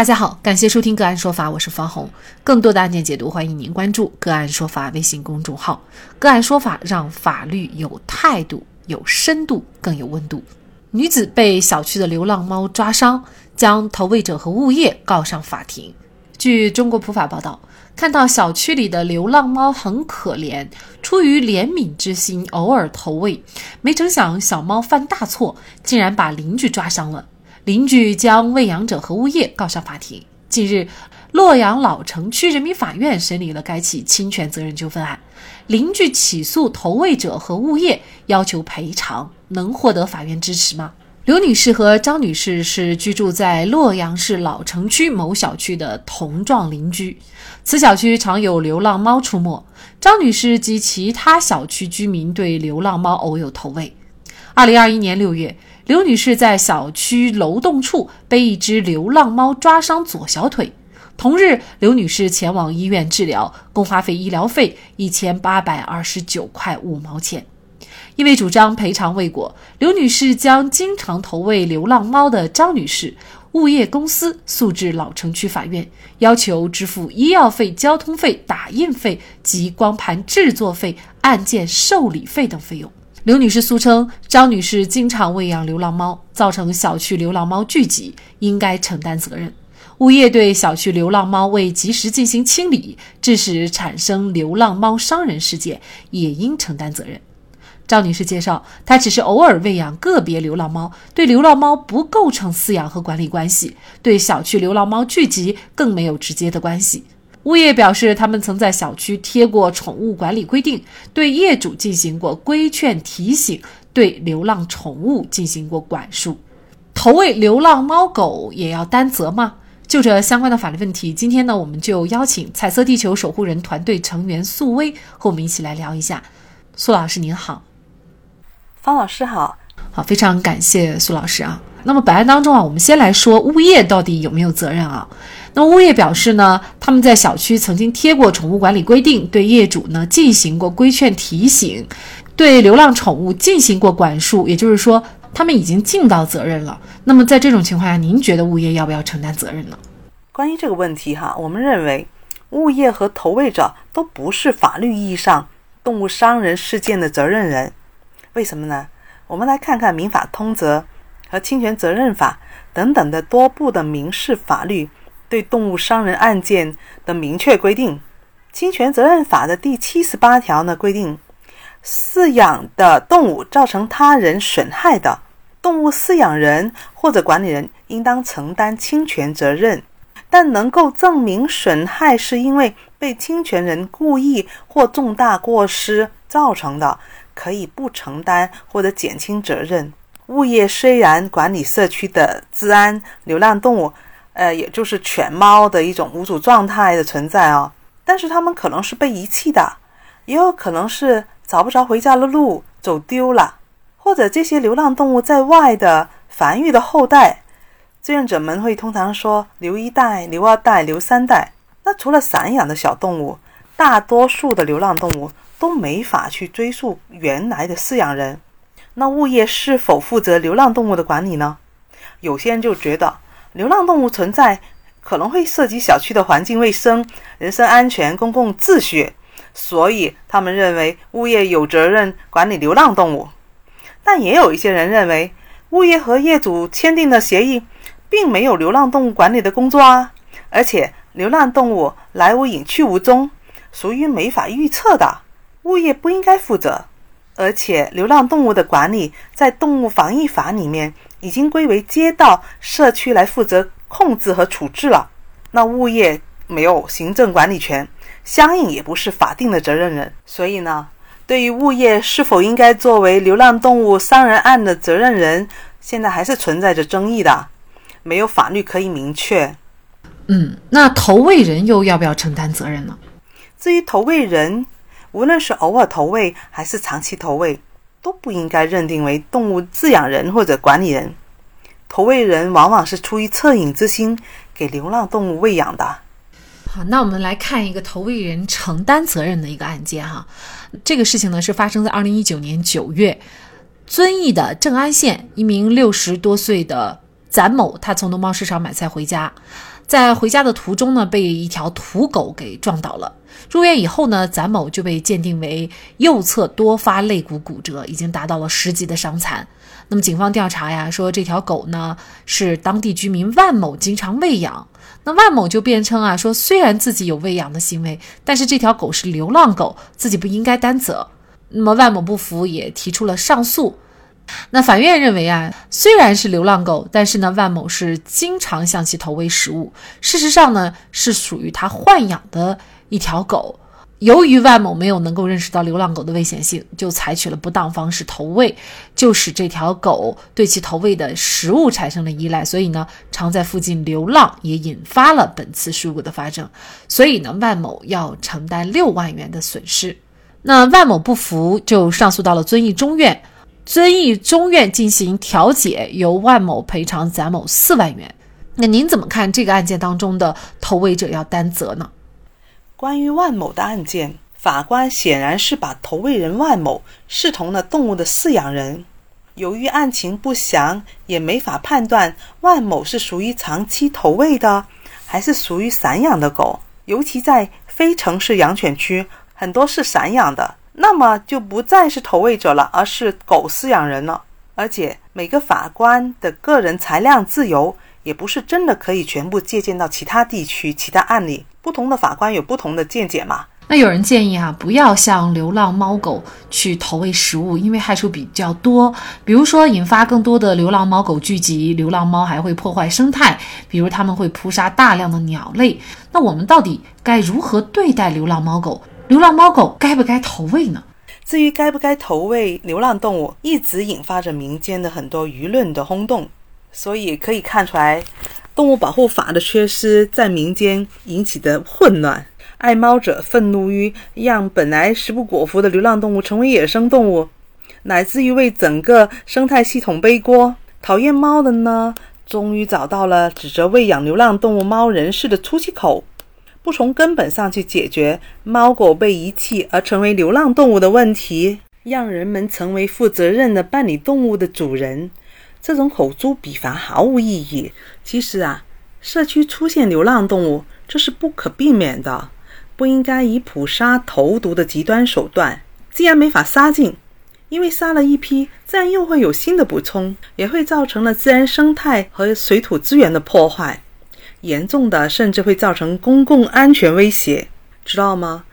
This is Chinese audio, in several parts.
大家好，感谢收听个案说法，我是方红。更多的案件解读，欢迎您关注个案说法微信公众号。个案说法让法律有态度、有深度、更有温度。女子被小区的流浪猫抓伤，将投喂者和物业告上法庭。据中国普法报道，看到小区里的流浪猫很可怜，出于怜悯之心，偶尔投喂，没成想小猫犯大错，竟然把邻居抓伤了。邻居将喂养者和物业告上法庭。近日，洛阳老城区人民法院审理了该起侵权责任纠纷案，邻居起诉投喂者和物业，要求赔偿，能获得法院支持吗？刘女士和张女士是居住在洛阳市老城区某小区的同幢邻居，此小区常有流浪猫出没。张女士及其他小区居民对流浪猫偶有投喂。二零二一年六月。刘女士在小区楼栋处被一只流浪猫抓伤左小腿。同日，刘女士前往医院治疗，共花费医疗费一千八百二十九块五毛钱。因为主张赔偿未果，刘女士将经常投喂流浪猫的张女士物业公司诉至老城区法院，要求支付医药费、交通费、打印费及光盘制作费、案件受理费等费用。刘女士诉称，张女士经常喂养流浪猫，造成小区流浪猫聚集，应该承担责任。物业对小区流浪猫未及时进行清理，致使产生流浪猫伤人事件，也应承担责任。张女士介绍，她只是偶尔喂养个别流浪猫，对流浪猫不构成饲养和管理关系，对小区流浪猫聚集更没有直接的关系。物业表示，他们曾在小区贴过宠物管理规定，对业主进行过规劝提醒，对流浪宠物进行过管束。投喂流浪猫狗也要担责吗？就这相关的法律问题，今天呢，我们就邀请彩色地球守护人团队成员素薇和我们一起来聊一下。苏老师您好，方老师好，好，非常感谢苏老师啊。那么本案当中啊，我们先来说物业到底有没有责任啊？那物业表示呢，他们在小区曾经贴过宠物管理规定，对业主呢进行过规劝提醒，对流浪宠物进行过管束，也就是说，他们已经尽到责任了。那么在这种情况下，您觉得物业要不要承担责任呢？关于这个问题哈，我们认为物业和投喂者都不是法律意义上动物伤人事件的责任人。为什么呢？我们来看看《民法通则》和《侵权责任法》等等的多部的民事法律。对动物伤人案件的明确规定，《侵权责任法》的第七十八条呢规定，饲养的动物造成他人损害的，动物饲养人或者管理人应当承担侵权责任，但能够证明损害是因为被侵权人故意或重大过失造成的，可以不承担或者减轻责任。物业虽然管理社区的治安，流浪动物。呃，也就是犬猫的一种无主状态的存在啊，但是它们可能是被遗弃的，也有可能是找不着回家的路，走丢了，或者这些流浪动物在外的繁育的后代，志愿者们会通常说留一代、留二代、留三代。那除了散养的小动物，大多数的流浪动物都没法去追溯原来的饲养人。那物业是否负责流浪动物的管理呢？有些人就觉得。流浪动物存在可能会涉及小区的环境卫生、人身安全、公共秩序，所以他们认为物业有责任管理流浪动物。但也有一些人认为，物业和业主签订的协议并没有流浪动物管理的工作啊，而且流浪动物来无影去无踪，属于没法预测的，物业不应该负责。而且，流浪动物的管理在《动物防疫法》里面。已经归为街道社区来负责控制和处置了，那物业没有行政管理权，相应也不是法定的责任人。所以呢，对于物业是否应该作为流浪动物伤人案的责任人，现在还是存在着争议的，没有法律可以明确。嗯，那投喂人又要不要承担责任呢？至于投喂人，无论是偶尔投喂还是长期投喂。都不应该认定为动物饲养人或者管理人，投喂人往往是出于恻隐之心给流浪动物喂养的。好，那我们来看一个投喂人承担责任的一个案件哈。这个事情呢是发生在二零一九年九月，遵义的正安县一名六十多岁的展某，他从农贸市场买菜回家，在回家的途中呢，被一条土狗给撞倒了。入院以后呢，展某就被鉴定为右侧多发肋骨骨折，已经达到了十级的伤残。那么警方调查呀，说这条狗呢是当地居民万某经常喂养。那万某就辩称啊，说虽然自己有喂养的行为，但是这条狗是流浪狗，自己不应该担责。那么万某不服，也提出了上诉。那法院认为啊，虽然是流浪狗，但是呢，万某是经常向其投喂食物，事实上呢，是属于他豢养的一条狗。由于万某没有能够认识到流浪狗的危险性，就采取了不当方式投喂，就使这条狗对其投喂的食物产生了依赖，所以呢，常在附近流浪，也引发了本次事故的发生。所以呢，万某要承担六万元的损失。那万某不服，就上诉到了遵义中院。遵义中院进行调解，由万某赔偿贾某四万元。那您怎么看这个案件当中的投喂者要担责呢？关于万某的案件，法官显然是把投喂人万某视同了动物的饲养人。由于案情不详，也没法判断万某是属于长期投喂的，还是属于散养的狗。尤其在非城市养犬区，很多是散养的。那么就不再是投喂者了，而是狗饲养人了。而且每个法官的个人裁量自由，也不是真的可以全部借鉴到其他地区、其他案例。不同的法官有不同的见解嘛？那有人建议啊，不要向流浪猫狗去投喂食物，因为害处比较多。比如说，引发更多的流浪猫狗聚集，流浪猫还会破坏生态，比如它们会扑杀大量的鸟类。那我们到底该如何对待流浪猫狗？流浪猫狗该不该投喂呢？至于该不该投喂流浪动物，一直引发着民间的很多舆论的轰动，所以可以看出来，动物保护法的缺失在民间引起的混乱。爱猫者愤怒于让本来食不果腹的流浪动物成为野生动物，乃至于为整个生态系统背锅。讨厌猫的呢，终于找到了指责喂养流浪动物猫人士的出气口。不从根本上去解决猫狗被遗弃而成为流浪动物的问题，让人们成为负责任的办理动物的主人，这种口诛笔伐毫无意义。其实啊，社区出现流浪动物，这是不可避免的，不应该以捕杀投毒的极端手段。既然没法杀尽，因为杀了一批，自然又会有新的补充，也会造成了自然生态和水土资源的破坏。严重的甚至会造成公共安全威胁，知道吗？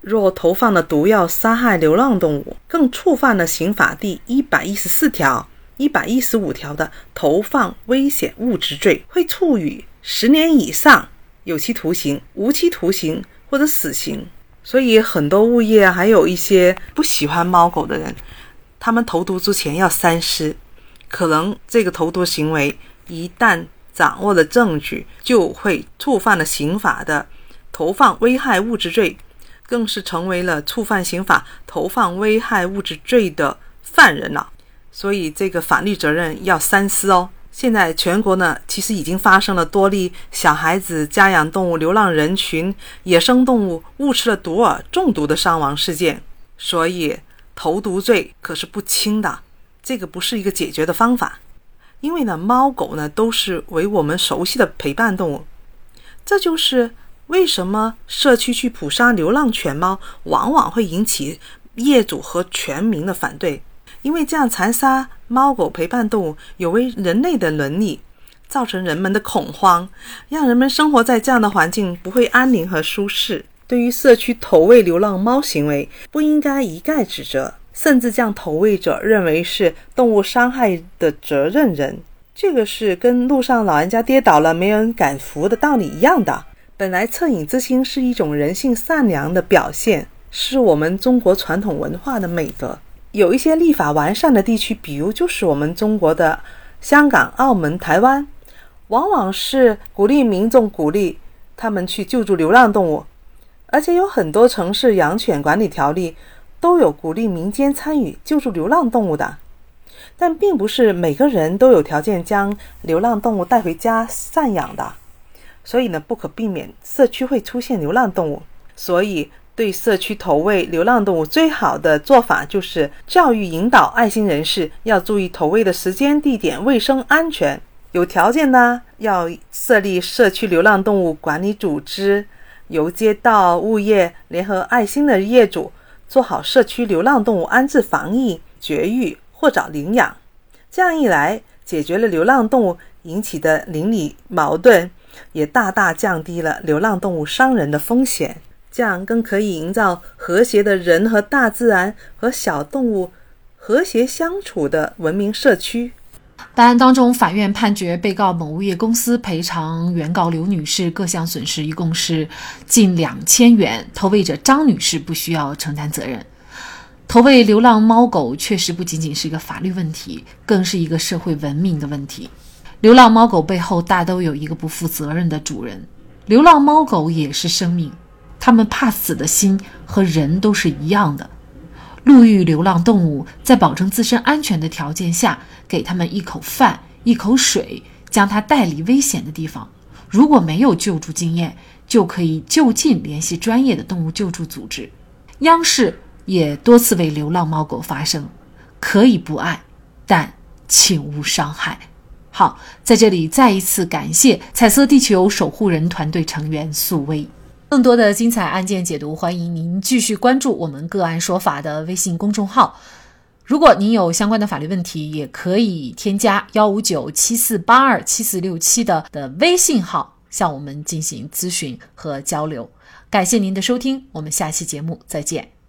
若投放了毒药杀害流浪动物，更触犯了刑法第一百一十四条、一百一十五条的投放危险物质罪，会处以十年以上有期徒刑、无期徒刑或者死刑。所以，很多物业还有一些不喜欢猫狗的人，他们投毒之前要三思，可能这个投毒行为一旦。掌握的证据就会触犯了刑法的投放危害物质罪，更是成为了触犯刑法投放危害物质罪的犯人了。所以这个法律责任要三思哦。现在全国呢，其实已经发生了多例小孩子、家养动物、流浪人群、野生动物误吃了毒饵中毒的伤亡事件。所以投毒罪可是不轻的，这个不是一个解决的方法。因为呢，猫狗呢都是为我们熟悉的陪伴动物，这就是为什么社区去捕杀流浪犬猫，往往会引起业主和全民的反对。因为这样残杀猫狗陪伴动物有违人类的伦理，造成人们的恐慌，让人们生活在这样的环境不会安宁和舒适。对于社区投喂流浪猫行为，不应该一概指责。甚至将投喂者认为是动物伤害的责任人，这个是跟路上老人家跌倒了没人敢扶的道理一样的。本来恻隐之心是一种人性善良的表现，是我们中国传统文化的美德。有一些立法完善的地区，比如就是我们中国的香港、澳门、台湾，往往是鼓励民众鼓励他们去救助流浪动物，而且有很多城市养犬管理条例。都有鼓励民间参与救助流浪动物的，但并不是每个人都有条件将流浪动物带回家赡养的，所以呢，不可避免社区会出现流浪动物。所以，对社区投喂流浪动物最好的做法就是教育引导爱心人士要注意投喂的时间、地点、卫生安全。有条件呢，要设立社区流浪动物管理组织，由街道、物业联合爱心的业主做好社区流浪动物安置、防疫、绝育或找领养。这样一来，解决了流浪动物引起的邻里矛盾，也大大降低了流浪动物伤人的风险。这样更可以营造和谐的人和大自然和小动物和谐相处的文明社区。本案当中，法院判决被告某物业公司赔偿原告刘女士各项损失一共是近两千元，投喂者张女士不需要承担责任。投喂流浪猫狗确实不仅仅是一个法律问题，更是一个社会文明的问题。流浪猫狗背后大都有一个不负责任的主人，流浪猫狗也是生命。它们怕死的心和人都是一样的。路遇流浪动物在保证自身安全的条件下，给他们一口饭、一口水，将它带离危险的地方。如果没有救助经验，就可以就近联系专业的动物救助组织。央视也多次为流浪猫狗发声，可以不爱，但请勿伤害。好，在这里再一次感谢彩色地球守护人团队成员素薇。更多的精彩案件解读，欢迎您继续关注我们“个案说法”的微信公众号。如果您有相关的法律问题，也可以添加幺五九七四八二七四六七的的微信号向我们进行咨询和交流。感谢您的收听，我们下期节目再见。